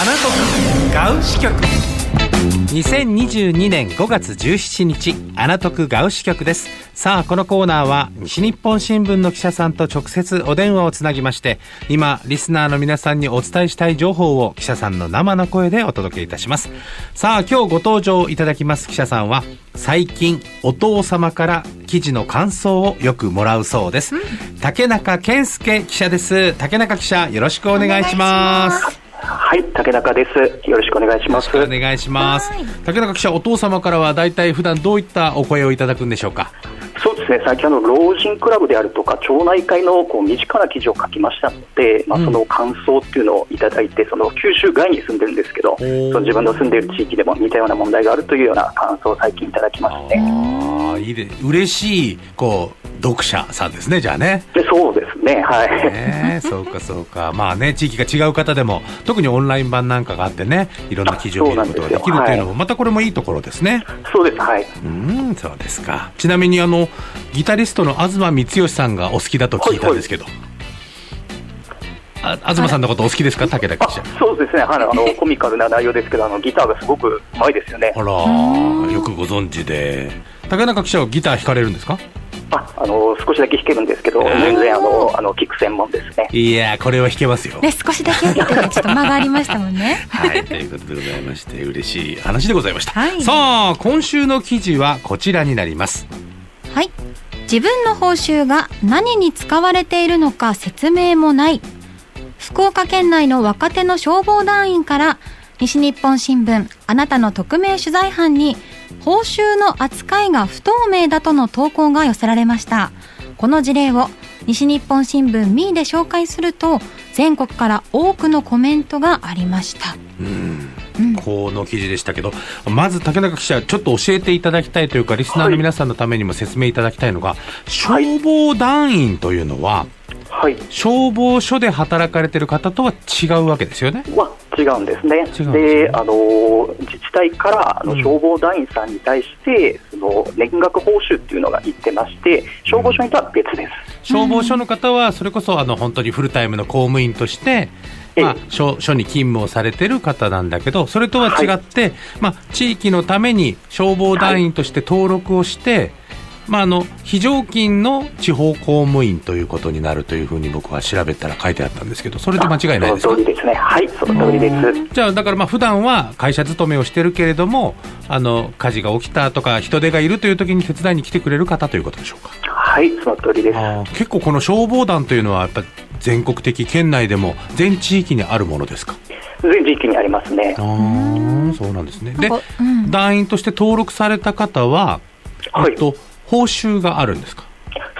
アナトクガウ支局。2022年5月17日アナトクガウ支局です。さあこのコーナーは西日本新聞の記者さんと直接お電話をつなぎまして今リスナーの皆さんにお伝えしたい情報を記者さんの生の声でお届けいたします。さあ今日ご登場いただきます記者さんは最近お父様から記事の感想をよくもらうそうです、うん、竹中健介記者です。竹中記者よろしくお願いしますはい、竹中です。よろしくお願いします。お願いします。竹中記者、お父様からは大体普段どういったお声をいただくんでしょうか？そうですね、最近あの老人クラブであるとか町内会のこう身近な記事を書きましたので、まあ、その感想っていうのをいただいて、その九州外に住んでるんですけど、その自分の住んでいる地域でも似たような問題があるというような感想を最近いただきますね。あいいで嬉しいこう読者さんですね、じゃあね。でそうですね、はい。ね、そうか、そうか、まあね、地域が違う方でも、特にオンライン版なんかがあってね、いろんな記事を見ることができるというのも、またこれもいいところですね。そうです、はい。うん、そうですか。ちなみに、あの、ギタリストの東光義さんがお好きだと聞いたんですけど。はいはいあ東さんのことお好きですか、武田記者。そうですね、はい、あのコミカルな内容ですけど、あのギターがすごくうまいですよね。あら、よくご存知で。竹中記者はギター弾かれるんですか？ああの少しだけ弾けるんですけど、全然あのあの聞く専門ですね。いやこれは弾けますよ。ね、少しだけ弾けて、ちょっと間がありましたもんね。はい、ということでございまして、嬉しい話でございました。はい、さあ、今週の記事はこちらになります。はい。自分の報酬が何に使われているのか説明もない。福岡県内の若手の消防団員から西日本新聞あなたの匿名取材班に報酬の扱いが不透明だとの投稿が寄せられました。この事例を西日本新聞ミーで紹介すると全国から多くのコメントがありました。この記事でしたけどまず竹中記者ちょっと教えていただきたいというかリスナーの皆さんのためにも説明いただきたいのが、はい、消防団員というのは、はい、消防署で働かれてる方とは違うわけですよね。は違うんですね。で、ね、あの自治体からあの消防団員さんに対して、うん、その年額報酬っていうのが言ってまして、消防署にとは別です。うん、消防署の方はそれこそあの本当にフルタイムの公務員として。まあ、署署に勤務をされてる方なんだけど、それとは違って、はい、まあ、地域のために消防団員として登録をして、まあ、あの非常勤の地方公務員ということになるというふうに僕は調べたら書いてあったんですけど、それで間違いないですか？その通りですね、はい、その通りです。じゃあ、だからまあ普段は会社勤めをしてるけれども、あの火事が起きたとか、人手がいるという時に手伝いに来てくれる方ということでしょうか？はい、その通りです。結構この消防団というのは、やっぱ全国的、県内でも全地域にあるものですか？全地域にありますね。あそうなんですね。で、うん、団員として登録された方は、はい、えっと報酬があるんですか？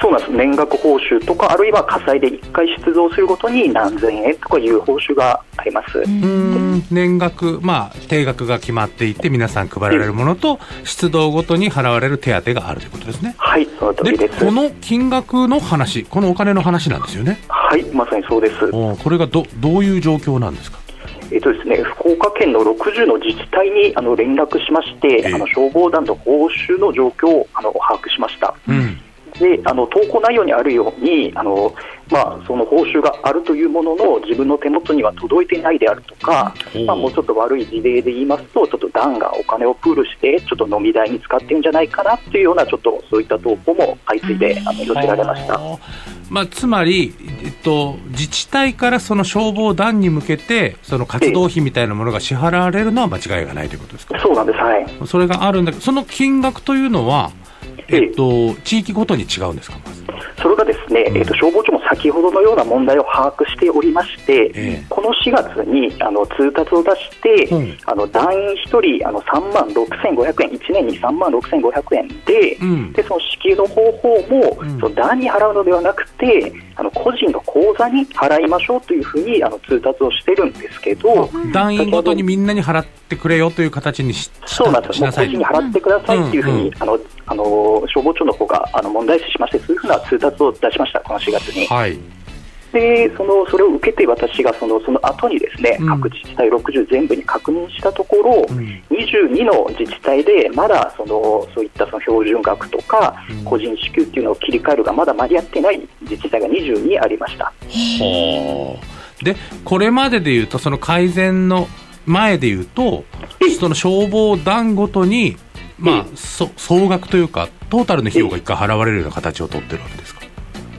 そうなんです。年額報酬とかあるいは火災で1回出動するごとに何千円とかいう報酬があります。年額、まあ、定額が決まっていて皆さん配られるものと出動ごとに払われる手当があるということですね。はいその通りです。この金額の話このお金の話なんですよね。はいまさにそうです。これがどどういう状況なんですか？えっとですね、福岡県の60の自治体にあの連絡しまして、えー、あの消防団の報酬の状況をあの把握しました。うんであの投稿内容にあるようにあの、まあ、その報酬があるというものの自分の手元には届いていないであるとか、まあ、もうちょっと悪い事例で言いますとちょっと団がお金をプールしてちょっと飲み代に使ってるんじゃないかなっていうようなちょっとそういった投稿も相次いであの寄せられました。まあ、つまり、えっと、自治体からその消防団に向けて、その活動費みたいなものが支払われるのは間違いがないということですか？そうなんです、はい。それがあるんだけど、その金額というのは、えっと、地域ごとに違うんですか、まず。それがですね、えーと、消防庁も先ほどのような問題を把握しておりまして、え。ー、この4月にあの通達を出して、うん、あの団員1人あの3万6500円、1年に3万6500円でうん、でその支給の方法も、うん、その団に払うのではなくて、あの個人の口座に払いましょうというふうにあの通達をしてるんですけど、団員ごとにみんなに払ってくれよという形にしそうなんです、個人に払ってくださいというふうに、あのあの消防庁の方があの問題視しまして、そういうふうな通達を出しました、この4月に。はい。でそのそれを受けて私がそのその後にですね、うん、各自治体60全部に確認したところ、うん、22の自治体でまだそのそういったその標準額とか、個人支給っていうのを切り替えるがまだ間に合ってない自治体が22ありました。でこれまででいうとその改善の前で言うと、その消防団ごとに、まあ、そ総額というか、トータルの費用が一回払われるような形を取ってるわけですか？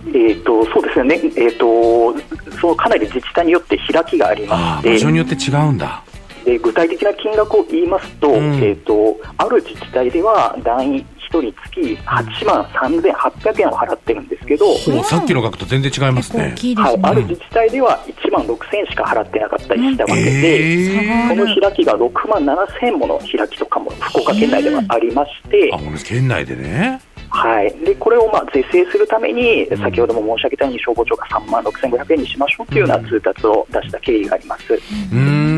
えーと、そうですね、えーと、そのかなり自治体によって開きがありまして、場所によって違うんだ。で具体的な金額を言いますと,、うん、えーと、ある自治体では団員1人つき8万3800円を払ってるんですけど、うん、さっきの額と全然違いますね、ね、はい、ある自治体では1万6000円しか払ってなかったりしたわけで、えー、その開きが6万7000円もの開きとかも福岡県内ではありまして、あ県内でね。はい、でこれをまあ是正するために、先ほども申し上げたように、消防庁が3万6500円にしましょうというような通達を出した経緯があります。うん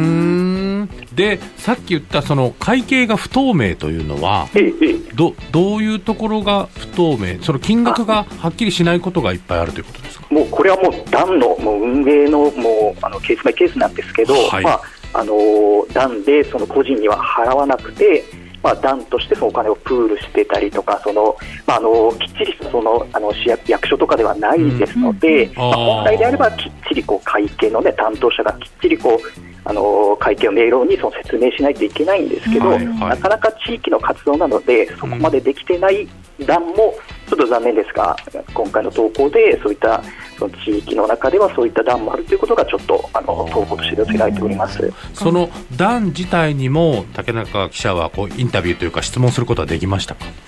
でさっき言ったその会計が不透明というのは、ええ、どどういうところが不透明、その金額がはっきりしないことがいっぱいあるということですか？もうこれはもう、団のもう運営のもうあのケースバイケースなんですけど、はい、まあ、あの団でその個人には払わなくて、まあ、団としてそのお金をプールしてたりとか、そのまあ、あのきっちりそのあの市役役所とかではないですので、うん、まあ、本来であればきっちりこう会計の、ね、担当者がきっちりこうあの会計を明朗にその説明しないといけないんですけど、はいはい、なかなか地域の活動なので、そこまでできてない団も、ちょっと残念ですが、今回の投稿でそういったその地域の中ではそういった団もあるということがちょっとあの投稿として寄せられております。その団自体にも竹中記者はこうインタビューというか質問することはできましたか？あ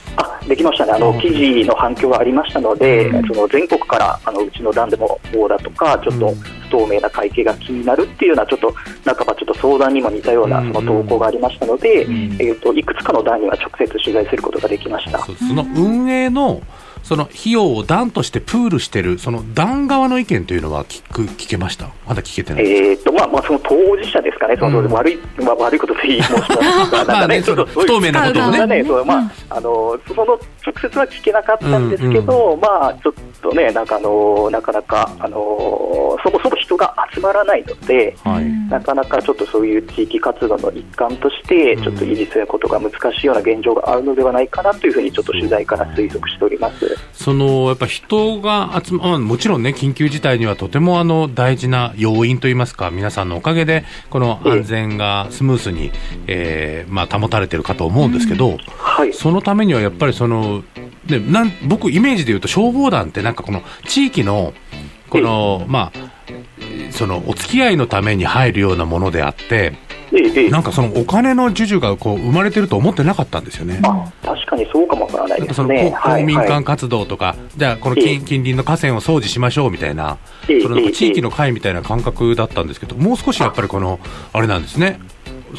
できましたね、あの記事の反響がありましたので、うん、その全国からあのうちの団でもこうだとか、ちょっと不透明な会計が気になるっていうような、ちょっと半ばちょっと相談にも似たようなその投稿がありましたので、うん、えーと、いくつかの団には直接取材することができました。その運営のその費用を団としてプールしてる、その団側の意見というのは聞く聞けました？まだ聞けてない。えーとまあまあ、その当事者ですかね、その、うん、悪いまあ、悪いことと言い申しますが、なんかね、ちょっと不透明なことをね。ねそまあ、あのその直接は聞けなかったんですけど、うんうん、まあ、ちょっとね、なんかあのなかなか、あのそもそも人が集まらないので、はい、なかなかちょっとそういう地域活動の一環として、ちょっと維持することが難しいような現状があるのではないかなというふうに、ちょっと取材から推測しております。そのやっぱ人が集ま、もちろんね、緊急事態にはとてもあの大事な要因といいますか、皆さんのおかげで、この安全がスムースに、えー、まあ、保たれてるかと思うんですけど、はい、そのためにはやっぱりその、ね、なん僕、イメージで言うと、消防団って、なんかこの地域の、この、まあ、そのお付き合いのために入るようなものであって、なんかそのお金の授受がこう生まれてると思ってなかったんですよね。確かにそうかもわからないですね。公民館活動とか、はいはい、じゃあこの近近隣の河川を掃除しましょうみたいな、その地域の会みたいな感覚だったんですけど、もう少しやっぱりこの、あれなんですね。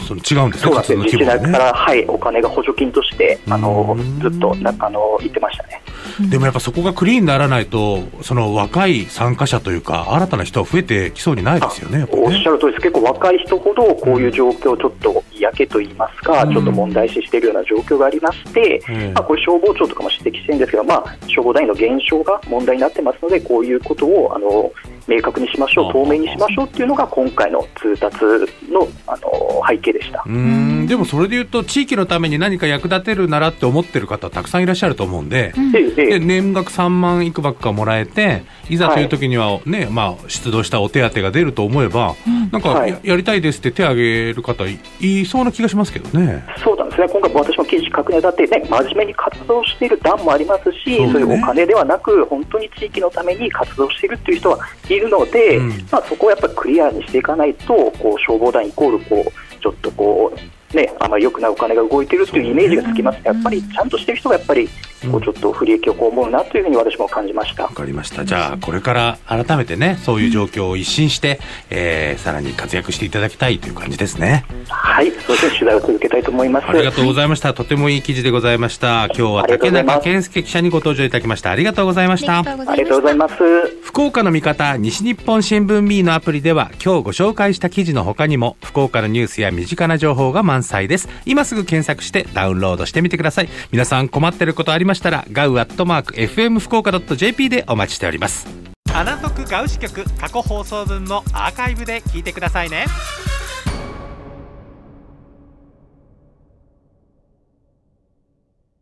その違うんですね、そうですね、自治体から、はい、お金が補助金として、あのずっとなんかあの言ってましたね。でもやっぱそこがクリーンにならないと、その若い参加者というか、新たな人は増えてきそうにないですよね、ね。おっしゃる通りです、結構若い人ほど、こういう状況、ちょっと嫌気と言いますか、うん、ちょっと問題視しているような状況がありまして、うん、まあ、これ、消防庁とかも指摘してるんですけど、まあ、消防団員の減少が問題になってますので、こういうことをあの明確にしましょう、透明にしましょうっていうのが、今回の通達のあの背景でした。うんでもそれでいうと、地域のために何か役立てるならって思ってる方、たくさんいらっしゃると思うんで、うん、で年額3万いくばくかもらえて、いざという時にはね、はい、まあ、出動したお手当が出ると思えば、うん、なんかや,、やりたいですって手を挙げる方い、いそうな気がしますけどね。そうなんですね。今回、私も記事書くにあたって、ね、真面目に活動している団もありますし、そう、ね,、いうお金ではなく、本当に地域のために活動しているっていう人はいるので、うん、まあ、そこをやっぱりクリアにしていかないと、こう消防団イコールこう、ちょっとこう、ね、あまり良くないお金が動いているというイメージがつきます、ね、やっぱりちゃんとしている人がやっぱりこうちょっと不利益を被るなというふうに私も感じました。わかりました。じゃあこれから改めてねそういう状況を一新して、えー、さらに活躍していただきたいという感じですね。はいそうですね取材を続けたいと思います。ありがとうございました。とてもいい記事でございました。今日は竹中健介記者にご登場いただきました。ありがとうございました。ありがとうございます。福岡の味方西日本新聞 B のアプリでは今日ご紹介した記事の他にも福岡のニュースや身近な情報が満載です。今すぐ検索してダウンロードしてみてください。皆さん困ってることありましたらガウアットマーク FM 福岡 .jp でお待ちしております。アナトクガウ支局過去放送分のアーカイブで聞いてくださいね